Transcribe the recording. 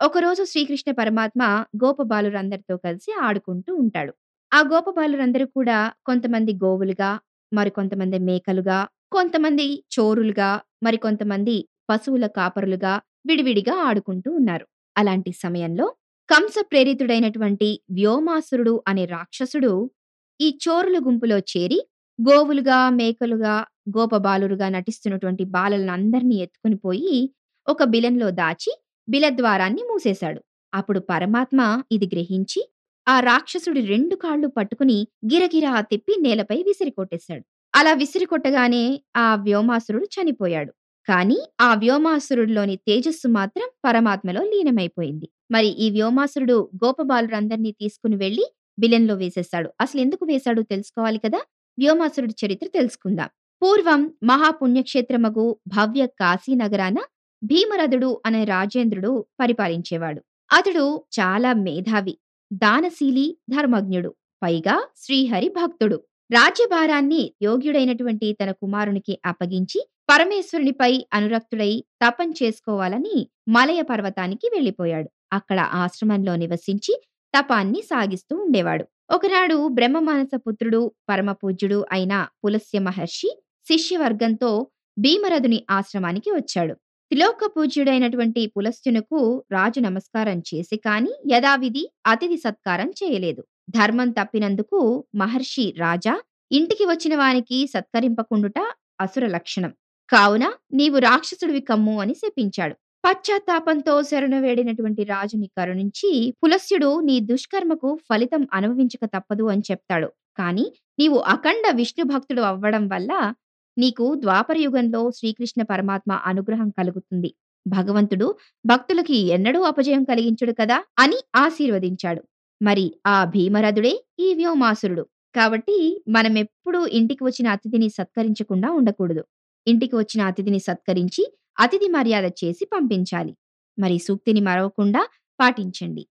ఒకరోజు శ్రీకృష్ణ పరమాత్మ గోపబాలురందరితో కలిసి ఆడుకుంటూ ఉంటాడు. ఆ గోపబాలురందరూ కూడా కొంతమంది గోవులుగా, మరికొంతమంది మేకలుగా, కొంతమంది చోరులుగా, మరికొంతమంది పశువుల కాపరులుగా విడివిడిగా ఆడుకుంటూ ఉన్నారు. అలాంటి సమయంలో కంస ప్రేరితుడైనటువంటి వ్యోమాసురుడు అనే రాక్షసుడు ఈ చోరుల గుంపులో చేరి గోవులుగా, మేకలుగా, గోపబాలురుగా నటిస్తున్నటువంటి బాలలనందరినీ ఎత్తుకొని పోయి ఒక బిలంలో దాచి బిలద్వారాన్ని మూసేశాడు. అప్పుడు పరమాత్మ ఇది గ్రహించి ఆ రాక్షసుడి రెండు కాళ్ళు పట్టుకుని గిరగిరా తిప్పి నేలపై విసిరికొట్టేశాడు అలా విసిరి కొట్టగానే ఆ వ్యోమాసురుడు చనిపోయాడు. కానీ ఆ వ్యోమాసురుడిలోని తేజస్సు మాత్రం పరమాత్మలో లీనమైపోయింది. మరి ఈ వ్యోమాసురుడు గోపబాలురందరినీ తీసుకుని వెళ్ళి బిలంలో వేసేశాడు. అసలెందుకు వేశాడు తెలుసుకోవాలి కదా! వ్యోమాసురుడి చరిత్ర తెలుసుకుందాం. పూర్వం మహాపుణ్యక్షేత్రమగు భవ్య కాశీ నగరాన భీమరథుడు అనే రాజేంద్రుడు పరిపాలించేవాడు. అతడు చాలా మేధావి, దానశీలి, ధర్మజ్ఞుడు. పైగా శ్రీహరి భక్తుడు. రాజ్యభారాన్ని యోగ్యుడైనటువంటి తన కుమారునికి అప్పగించి పరమేశ్వరునిపై అనురక్తుడై తపం చేసుకోవాలని మలయ పర్వతానికి వెళ్ళిపోయాడు. అక్కడ ఆశ్రమంలో నివసించి తపాన్ని సాగిస్తూ ఉండేవాడు. ఒకనాడు బ్రహ్మమానస పుత్రుడు, పరమపూజ్యుడు అయిన పులస్య మహర్షి శిష్యవర్గంతో భీమరథుని ఆశ్రమానికి వచ్చాడు. త్రిలోక పూజ్యుడైనటువంటి పులస్త్యునకు రాజు నమస్కారం చేసి కాని యథావిధి అతిథి సత్కారం చేయలేదు. ధర్మం తప్పినందుకు మహర్షి రాజా ఇంటికి వచ్చిన వానికి సత్కరింపకుండుట అసుర లక్షణం. కావున నీవు రాక్షసుడివి కమ్ము అని శపించాడు. పశ్చాత్తాపంతో శరణు వేడినటువంటి రాజుని కరుణించి పులస్త్యుడు నీ దుష్కర్మకు ఫలితం అనుభవించక తప్పదు అని చెప్తాడు. కాని నీవు అఖండ విష్ణు భక్తుడు అవ్వడం వల్ల నీకు ద్వాపరయుగంలో శ్రీకృష్ణ పరమాత్మ అనుగ్రహం కలుగుతుంది. భగవంతుడు భక్తులకి ఎన్నడూ అపజయం కలిగించడు కదా! అని ఆశీర్వదించాడు. మరి ఆ భీమరథుడే ఈ వ్యోమాసురుడు. కాబట్టి మనమెప్పుడూ ఇంటికి వచ్చిన అతిథిని సత్కరించకుండా ఉండకూడదు. ఇంటికి వచ్చిన అతిథిని సత్కరించి అతిథి మర్యాద చేసి పంపించాలి. మరి సూక్తిని మరవకుండా పాటించండి.